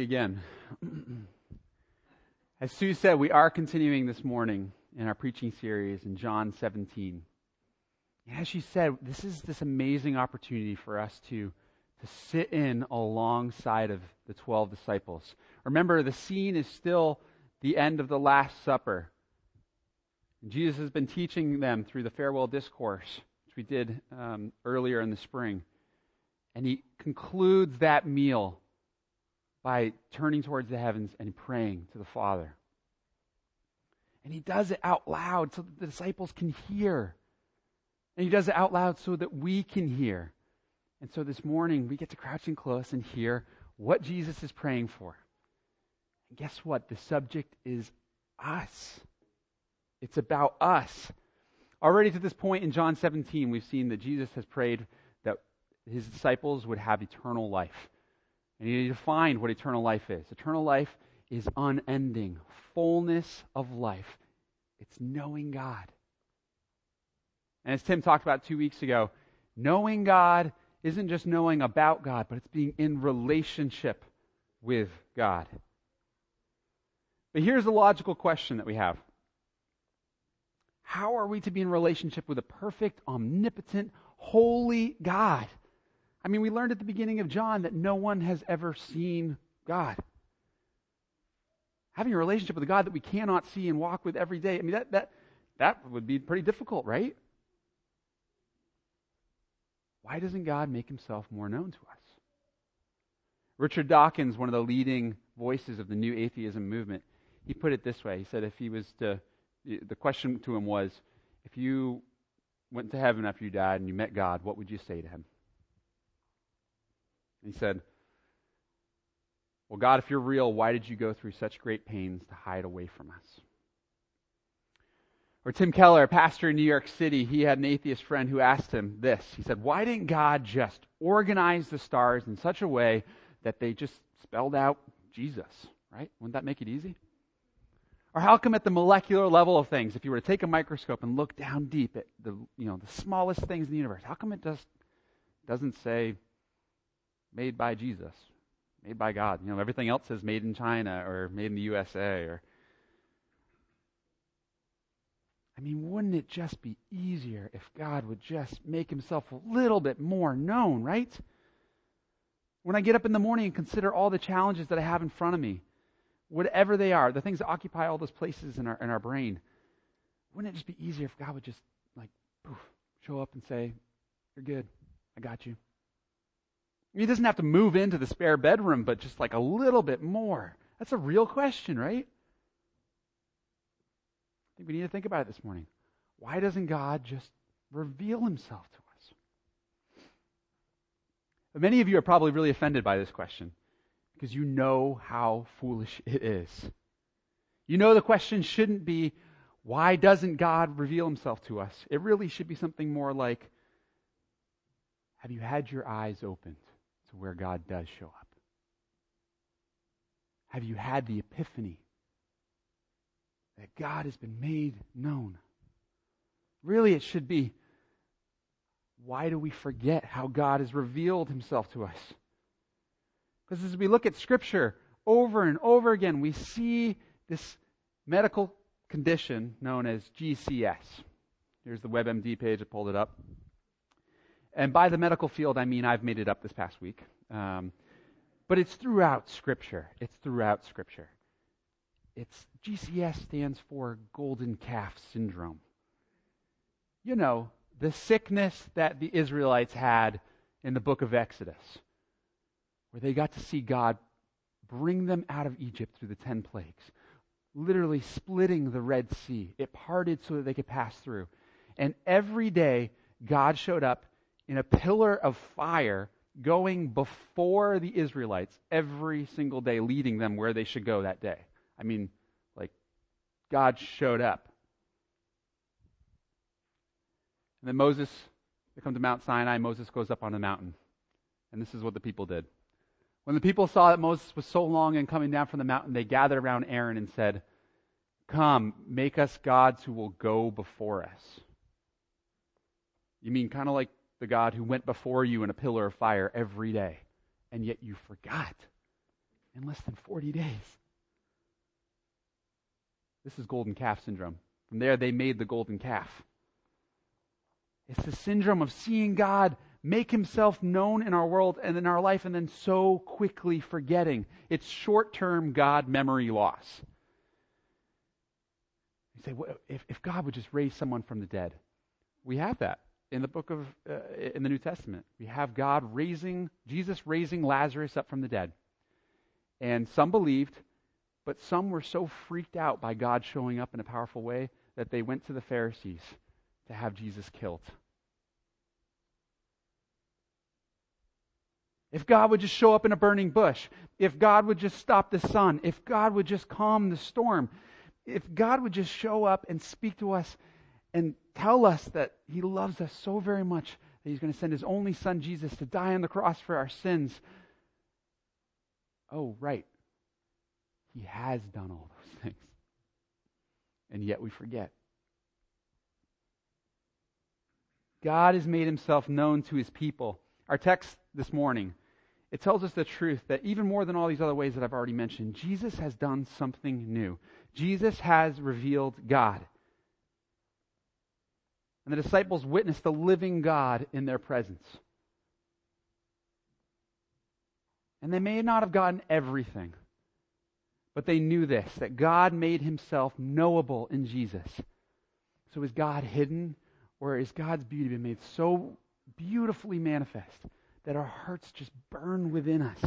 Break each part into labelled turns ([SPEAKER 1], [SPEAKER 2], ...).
[SPEAKER 1] again. As Sue said, we are continuing this morning in our preaching series in John 17. And As she said, this is this amazing opportunity for us to, to sit in alongside of the 12 disciples. Remember, the scene is still the end of the Last Supper. Jesus has been teaching them through the farewell discourse, which we did um, earlier in the spring. And he concludes that meal by turning towards the heavens and praying to the Father. And he does it out loud so that the disciples can hear. And he does it out loud so that we can hear. And so this morning, we get to crouch in close and hear what Jesus is praying for. And guess what? The subject is us. It's about us. Already to this point in John 17, we've seen that Jesus has prayed that his disciples would have eternal life. And he defined what eternal life is. Eternal life is unending, fullness of life. It's knowing God. And as Tim talked about two weeks ago, knowing God isn't just knowing about God, but it's being in relationship with God. But here's the logical question that we have How are we to be in relationship with a perfect, omnipotent, holy God? I mean, we learned at the beginning of John that no one has ever seen God. Having a relationship with a God that we cannot see and walk with every day, I mean, that, that, that would be pretty difficult, right? Why doesn't God make himself more known to us? Richard Dawkins, one of the leading voices of the new atheism movement, he put it this way. He said if he was to, the question to him was, if you went to heaven after you died and you met God, what would you say to him? He said, Well, God, if you're real, why did you go through such great pains to hide away from us? Or Tim Keller, a pastor in New York City, he had an atheist friend who asked him this. He said, Why didn't God just organize the stars in such a way that they just spelled out Jesus, right? Wouldn't that make it easy? Or how come at the molecular level of things, if you were to take a microscope and look down deep at the, you know, the smallest things in the universe, how come it just doesn't say made by Jesus, made by God. You know, everything else is made in China or made in the USA or I mean, wouldn't it just be easier if God would just make himself a little bit more known, right? When I get up in the morning and consider all the challenges that I have in front of me, whatever they are, the things that occupy all those places in our in our brain, wouldn't it just be easier if God would just like poof, show up and say, You're good. I got you. He doesn't have to move into the spare bedroom, but just like a little bit more. That's a real question, right? I think we need to think about it this morning. Why doesn't God just reveal himself to us? But many of you are probably really offended by this question because you know how foolish it is. You know the question shouldn't be, why doesn't God reveal himself to us? It really should be something more like, have you had your eyes opened? To where God does show up? Have you had the epiphany that God has been made known? Really, it should be why do we forget how God has revealed himself to us? Because as we look at Scripture over and over again, we see this medical condition known as GCS. Here's the WebMD page, I pulled it up. And by the medical field, I mean I've made it up this past week. Um, but it's throughout Scripture. It's throughout Scripture. It's GCS stands for Golden Calf Syndrome. You know, the sickness that the Israelites had in the book of Exodus, where they got to see God bring them out of Egypt through the ten plagues, literally splitting the Red Sea. It parted so that they could pass through. And every day, God showed up in a pillar of fire going before the Israelites every single day, leading them where they should go that day. I mean, like, God showed up. And then Moses, they come to Mount Sinai, Moses goes up on the mountain. And this is what the people did. When the people saw that Moses was so long in coming down from the mountain, they gathered around Aaron and said, Come, make us gods who will go before us. You mean kind of like the God who went before you in a pillar of fire every day, and yet you forgot. in less than 40 days. This is golden calf syndrome. From there, they made the golden calf. It's the syndrome of seeing God make himself known in our world and in our life and then so quickly forgetting. It's short term God memory loss. You say, well, if, if God would just raise someone from the dead, we have that in the book of, uh, in the New Testament. We have God raising, Jesus raising Lazarus up from the dead. And some believed, but some were so freaked out by God showing up in a powerful way that they went to the Pharisees to have Jesus killed. If God would just show up in a burning bush, if God would just stop the sun, if God would just calm the storm, if God would just show up and speak to us and tell us that He loves us so very much that He's going to send His only Son, Jesus, to die on the cross for our sins. Oh, right. He has done all those things. And yet we forget. God has made himself known to his people. Our text this morning, it tells us the truth that even more than all these other ways that I've already mentioned, Jesus has done something new. Jesus has revealed God. And the disciples witnessed the living God in their presence. And they may not have gotten everything, but they knew this that God made himself knowable in Jesus. So is God hidden, or is God's beauty been made so beautifully manifest that our hearts just burn within us?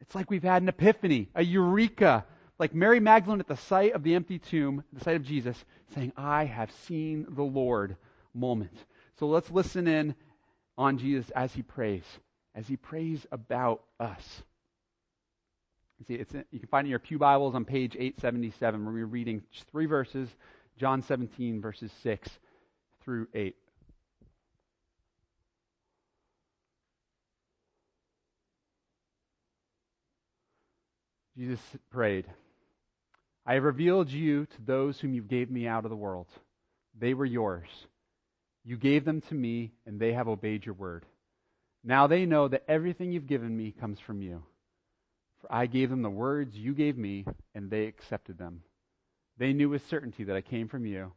[SPEAKER 1] It's like we've had an epiphany, a eureka, like Mary Magdalene at the sight of the empty tomb, the sight of Jesus, saying, I have seen the Lord moment. So let's listen in on Jesus as he prays, as he prays about us. See, it's, you can find it in your Pew Bibles on page 877. where We're reading just three verses, John 17, verses 6 through 8. Jesus prayed, I have revealed you to those whom you gave me out of the world. They were yours. You gave them to me, and they have obeyed your word. Now they know that everything you've given me comes from you. For I gave them the words you gave me, and they accepted them. They knew with certainty that I came from you,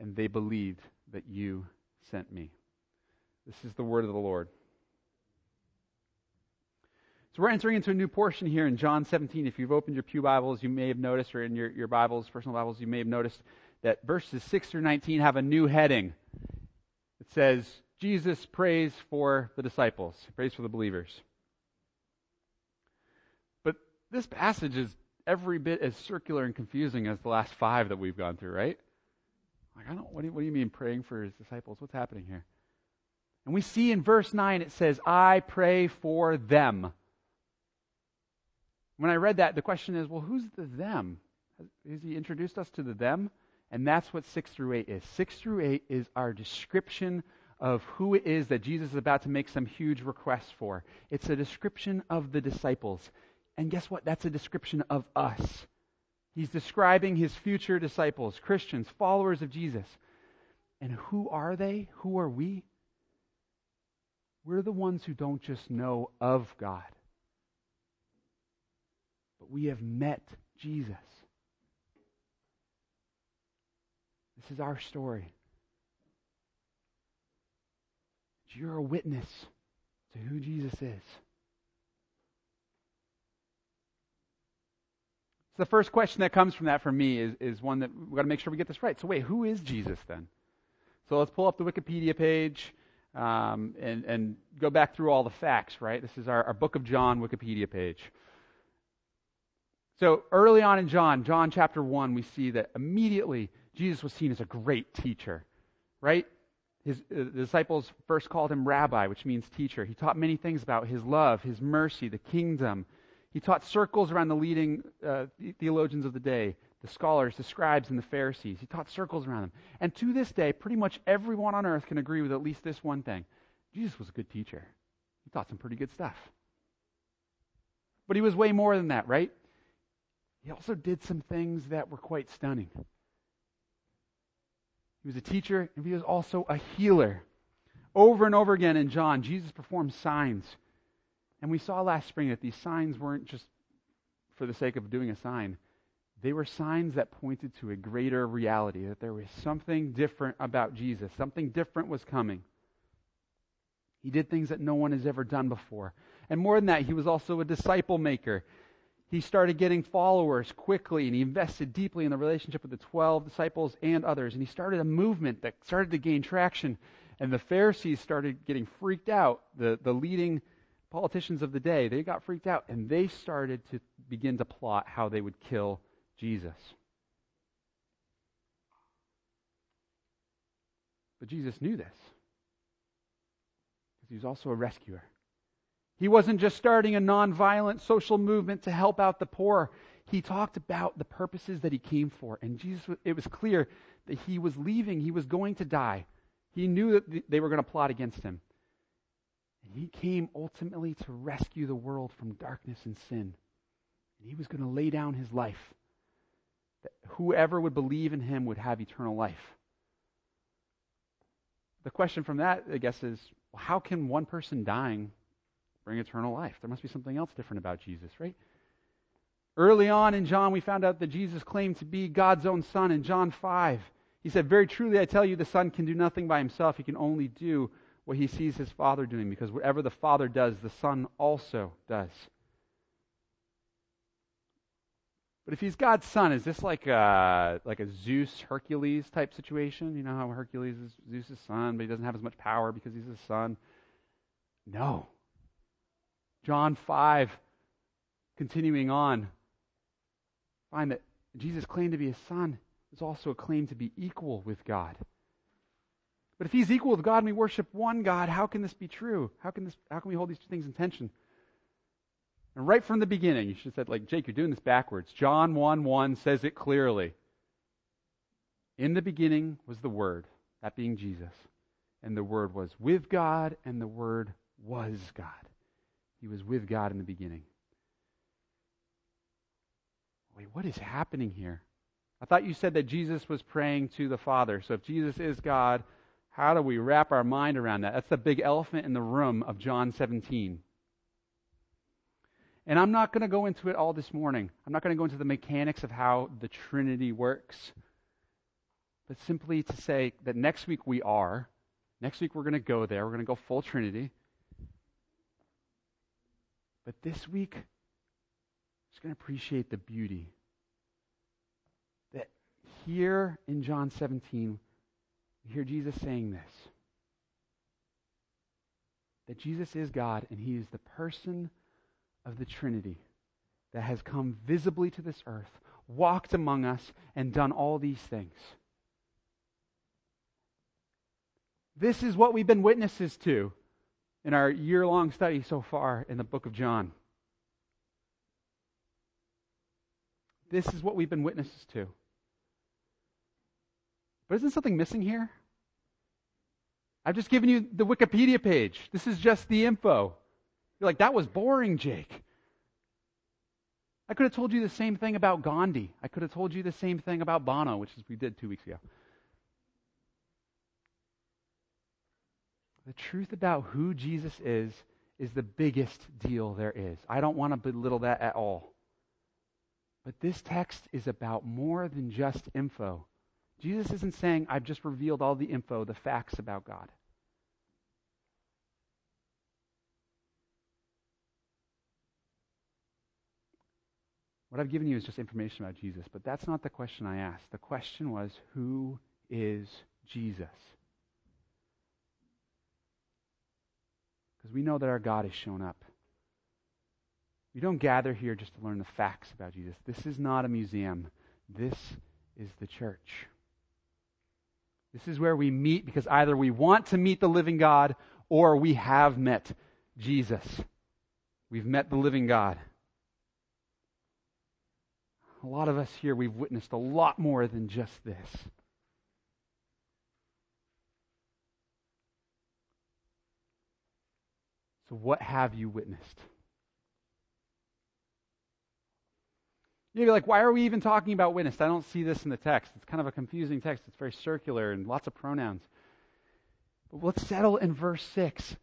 [SPEAKER 1] and they believed that you sent me. This is the word of the Lord. So we're entering into a new portion here in John 17. If you've opened your Pew Bibles, you may have noticed, or in your, your Bibles, personal Bibles, you may have noticed that verses 6 through 19 have a new heading. It says, Jesus prays for the disciples, prays for the believers. But this passage is every bit as circular and confusing as the last five that we've gone through, right? Like, I don't, what do you, what do you mean praying for his disciples? What's happening here? And we see in verse 9 it says, I pray for them. When I read that, the question is, well, who's the them? Has he introduced us to the them? And that's what 6 through 8 is. 6 through 8 is our description of who it is that Jesus is about to make some huge request for. It's a description of the disciples. And guess what? That's a description of us. He's describing his future disciples, Christians, followers of Jesus. And who are they? Who are we? We're the ones who don't just know of God but we have met Jesus. This is our story. You're a witness to who Jesus is. So the first question that comes from that for me is, is one that we've got to make sure we get this right. So wait, who is Jesus then? So let's pull up the Wikipedia page um, and, and go back through all the facts, right? This is our, our Book of John Wikipedia page. So early on in John, John chapter 1, we see that immediately Jesus was seen as a great teacher, right? His uh, the disciples first called him rabbi, which means teacher. He taught many things about his love, his mercy, the kingdom. He taught circles around the leading uh, theologians of the day, the scholars, the scribes, and the Pharisees. He taught circles around them. And to this day, pretty much everyone on earth can agree with at least this one thing Jesus was a good teacher. He taught some pretty good stuff. But he was way more than that, right? He also did some things that were quite stunning. He was a teacher, and he was also a healer. Over and over again in John, Jesus performed signs. And we saw last spring that these signs weren't just for the sake of doing a sign. They were signs that pointed to a greater reality, that there was something different about Jesus. Something different was coming. He did things that no one has ever done before. And more than that, he was also a disciple maker. He started getting followers quickly, and he invested deeply in the relationship with the 12 disciples and others. And he started a movement that started to gain traction. And the Pharisees started getting freaked out. The, the leading politicians of the day, they got freaked out, and they started to begin to plot how they would kill Jesus. But Jesus knew this because he was also a rescuer. He wasn't just starting a nonviolent social movement to help out the poor. He talked about the purposes that he came for. And Jesus, it was clear that he was leaving. He was going to die. He knew that they were going to plot against him. And he came ultimately to rescue the world from darkness and sin. And he was going to lay down his life. That whoever would believe in him would have eternal life. The question from that, I guess, is how can one person dying bring eternal life? There must be something else different about Jesus, right? Early on in John, we found out that Jesus claimed to be God's own Son in John 5. He said, Very truly, I tell you, the Son can do nothing by himself. He can only do what he sees his Father doing, because whatever the Father does, the Son also does. But if he's God's son, is this like a like a Zeus Hercules type situation? You know how Hercules is Zeus's son, but he doesn't have as much power because he's his son. No. John five, continuing on, find that Jesus' claim to be a son is also a claim to be equal with God. But if he's equal with God and we worship one God, how can this be true? How can this how can we hold these two things in tension? And right from the beginning, you should have said, like, Jake, you're doing this backwards. John 1 1 says it clearly. In the beginning was the Word, that being Jesus. And the Word was with God, and the Word was God. He was with God in the beginning. Wait, what is happening here? I thought you said that Jesus was praying to the Father. So if Jesus is God, how do we wrap our mind around that? That's the big elephant in the room of John 17. And I'm not going to go into it all this morning. I'm not going to go into the mechanics of how the Trinity works. But simply to say that next week we are. Next week we're going to go there. We're going to go full Trinity. But this week, I'm just going to appreciate the beauty. That here in John 17, we hear Jesus saying this that Jesus is God and he is the person of the Trinity that has come visibly to this earth, walked among us, and done all these things. This is what we've been witnesses to in our year long study so far in the book of John. This is what we've been witnesses to. But isn't something missing here? I've just given you the Wikipedia page. This is just the info. You're like, that was boring, Jake. I could have told you the same thing about Gandhi. I could have told you the same thing about Bono, which is we did two weeks ago. The truth about who Jesus is is the biggest deal there is. I don't want to belittle that at all. But this text is about more than just info. Jesus isn't saying, I've just revealed all the info, the facts about God. What I've given you is just information about Jesus, but that's not the question I asked. The question was, who is Jesus? Because we know that our God has shown up. We don't gather here just to learn the facts about Jesus. This is not a museum. This is the church. This is where we meet because either we want to meet the living God or we have met Jesus. We've met the living God a lot of us here, we've witnessed a lot more than just this. So, what have you witnessed? You'd be like, why are we even talking about witness? I don't see this in the text. It's kind of a confusing text. It's very circular and lots of pronouns. But let's settle in verse 6.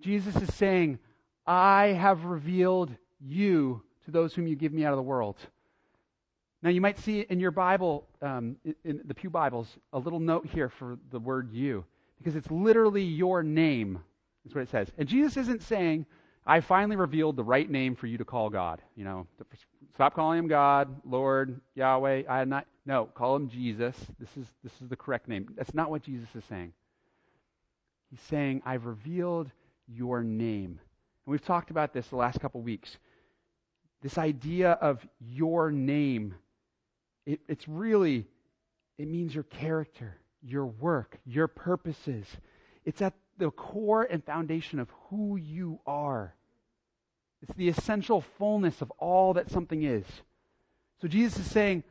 [SPEAKER 1] Jesus is saying, I have revealed you to those whom you give me out of the world. Now, you might see in your Bible, um, in the Pew Bibles, a little note here for the word you, because it's literally your name, is what it says. And Jesus isn't saying, I finally revealed the right name for you to call God. You know, stop calling him God, Lord, Yahweh. I had not. No, call him Jesus. This is this is the correct name. That's not what Jesus is saying. He's saying, I've revealed your name. And we've talked about this the last couple weeks. This idea of your name, it, it's really, it means your character, your work, your purposes. It's at the core and foundation of who you are. It's the essential fullness of all that something is. So Jesus is saying,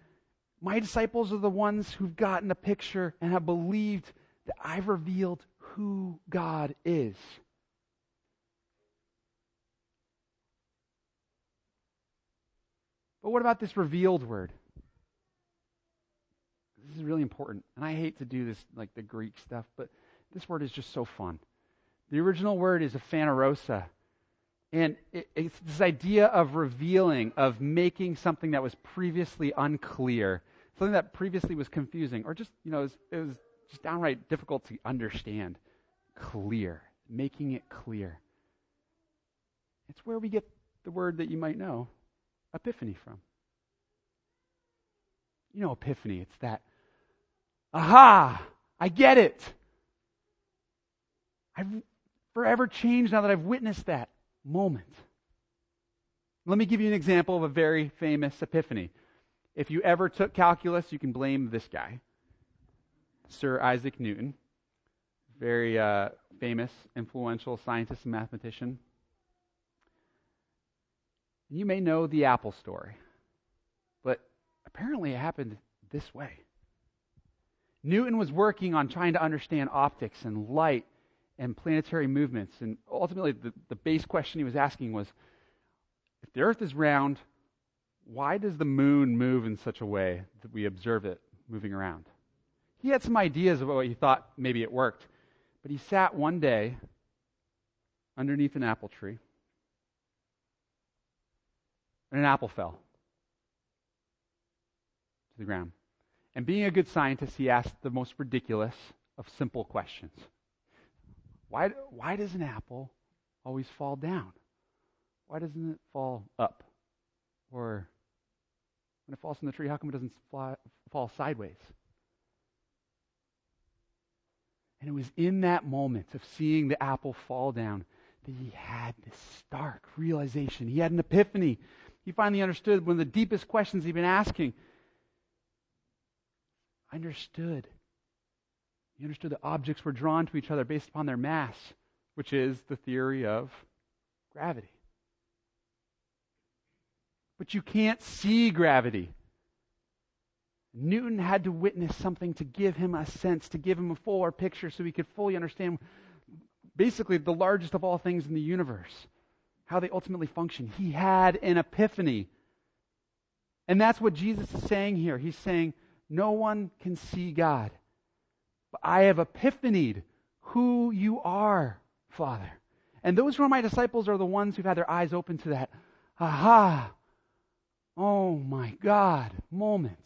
[SPEAKER 1] My disciples are the ones who've gotten a picture and have believed that I've revealed who God is. But what about this revealed word? This is really important. And I hate to do this like the Greek stuff, but this word is just so fun. The original word is aphanerosa. And it, it's this idea of revealing, of making something that was previously unclear, something that previously was confusing, or just, you know, it was, it was just downright difficult to understand, clear, making it clear. It's where we get the word that you might know epiphany from? You know, epiphany, it's that, aha, I get it. I've forever changed now that I've witnessed that moment. Let me give you an example of a very famous epiphany. If you ever took calculus, you can blame this guy, Sir Isaac Newton, very uh, famous, influential scientist and mathematician. You may know the Apple story, but apparently it happened this way. Newton was working on trying to understand optics and light and planetary movements. And ultimately, the, the base question he was asking was if the Earth is round, why does the moon move in such a way that we observe it moving around? He had some ideas of what he thought maybe it worked, but he sat one day underneath an apple tree and an apple fell to the ground. And being a good scientist, he asked the most ridiculous of simple questions. Why, why does an apple always fall down? Why doesn't it fall up? Or when it falls from the tree, how come it doesn't fly, fall sideways? And it was in that moment of seeing the apple fall down that he had this stark realization. He had an epiphany he finally understood one of the deepest questions he'd been asking. I understood. He understood that objects were drawn to each other based upon their mass, which is the theory of gravity. But you can't see gravity. Newton had to witness something to give him a sense, to give him a fuller picture so he could fully understand basically the largest of all things in the universe how they ultimately function. He had an epiphany. And that's what Jesus is saying here. He's saying, No one can see God. But I have epiphanied who you are, Father. And those who are my disciples are the ones who've had their eyes open to that, aha, oh my God moment.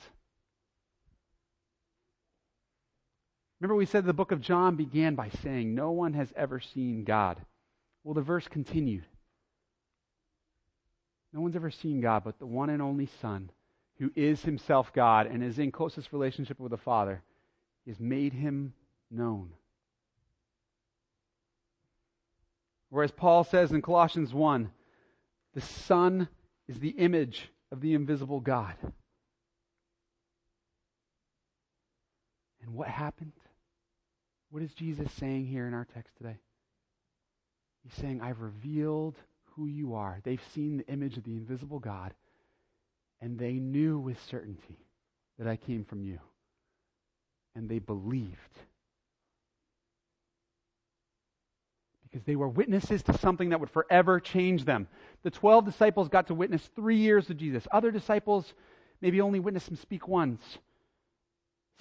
[SPEAKER 1] Remember, we said the book of John began by saying, No one has ever seen God. Well, the verse continued. No one's ever seen God but the one and only Son, who is himself God and is in closest relationship with the Father, has made him known. Whereas Paul says in Colossians 1, the Son is the image of the invisible God. And what happened? What is Jesus saying here in our text today? He's saying, I've revealed who you are. They've seen the image of the invisible God, and they knew with certainty that I came from you. And they believed. Because they were witnesses to something that would forever change them. The 12 disciples got to witness three years of Jesus. Other disciples maybe only witnessed him speak once.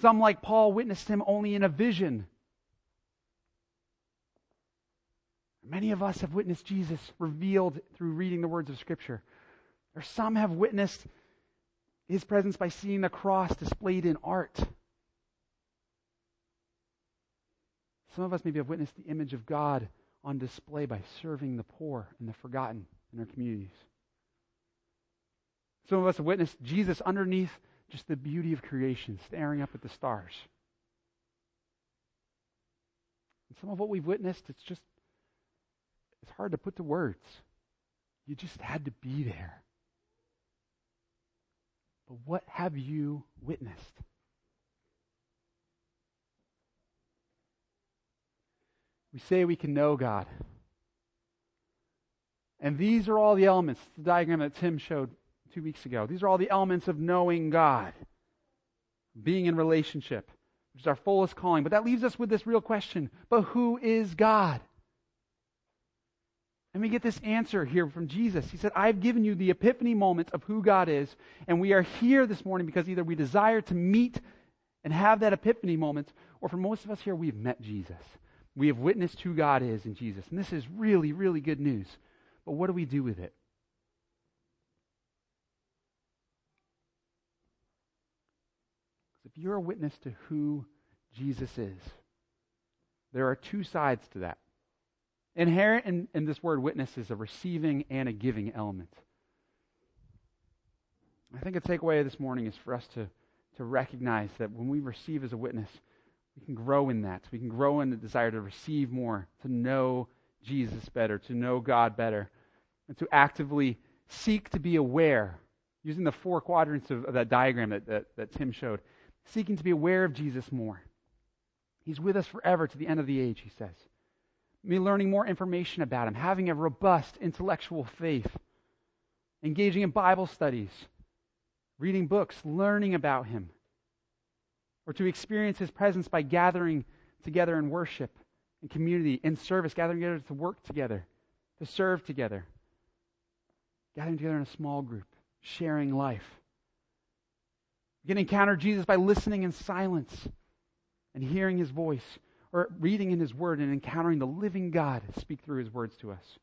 [SPEAKER 1] Some, like Paul, witnessed him only in a vision. Many of us have witnessed Jesus revealed through reading the words of Scripture. Or some have witnessed his presence by seeing the cross displayed in art. Some of us maybe have witnessed the image of God on display by serving the poor and the forgotten in our communities. Some of us have witnessed Jesus underneath just the beauty of creation, staring up at the stars. And some of what we've witnessed, it's just, it's hard to put to words. You just had to be there. But what have you witnessed? We say we can know God. And these are all the elements, the diagram that Tim showed two weeks ago. These are all the elements of knowing God, being in relationship, which is our fullest calling. But that leaves us with this real question but who is God? And we get this answer here from Jesus. He said, I've given you the epiphany moment of who God is, and we are here this morning because either we desire to meet and have that epiphany moment, or for most of us here, we've met Jesus. We have witnessed who God is in Jesus. And this is really, really good news. But what do we do with it? If you're a witness to who Jesus is, there are two sides to that. Inherent in, in this word witness is a receiving and a giving element. I think a takeaway this morning is for us to, to recognize that when we receive as a witness, we can grow in that. We can grow in the desire to receive more, to know Jesus better, to know God better, and to actively seek to be aware, using the four quadrants of, of that diagram that, that, that Tim showed, seeking to be aware of Jesus more. He's with us forever to the end of the age, he says me learning more information about him, having a robust intellectual faith, engaging in Bible studies, reading books, learning about him, or to experience his presence by gathering together in worship, in community, in service, gathering together to work together, to serve together, gathering together in a small group, sharing life. You can encounter Jesus by listening in silence and hearing his voice or reading in His Word and encountering the living God speak through His words to us.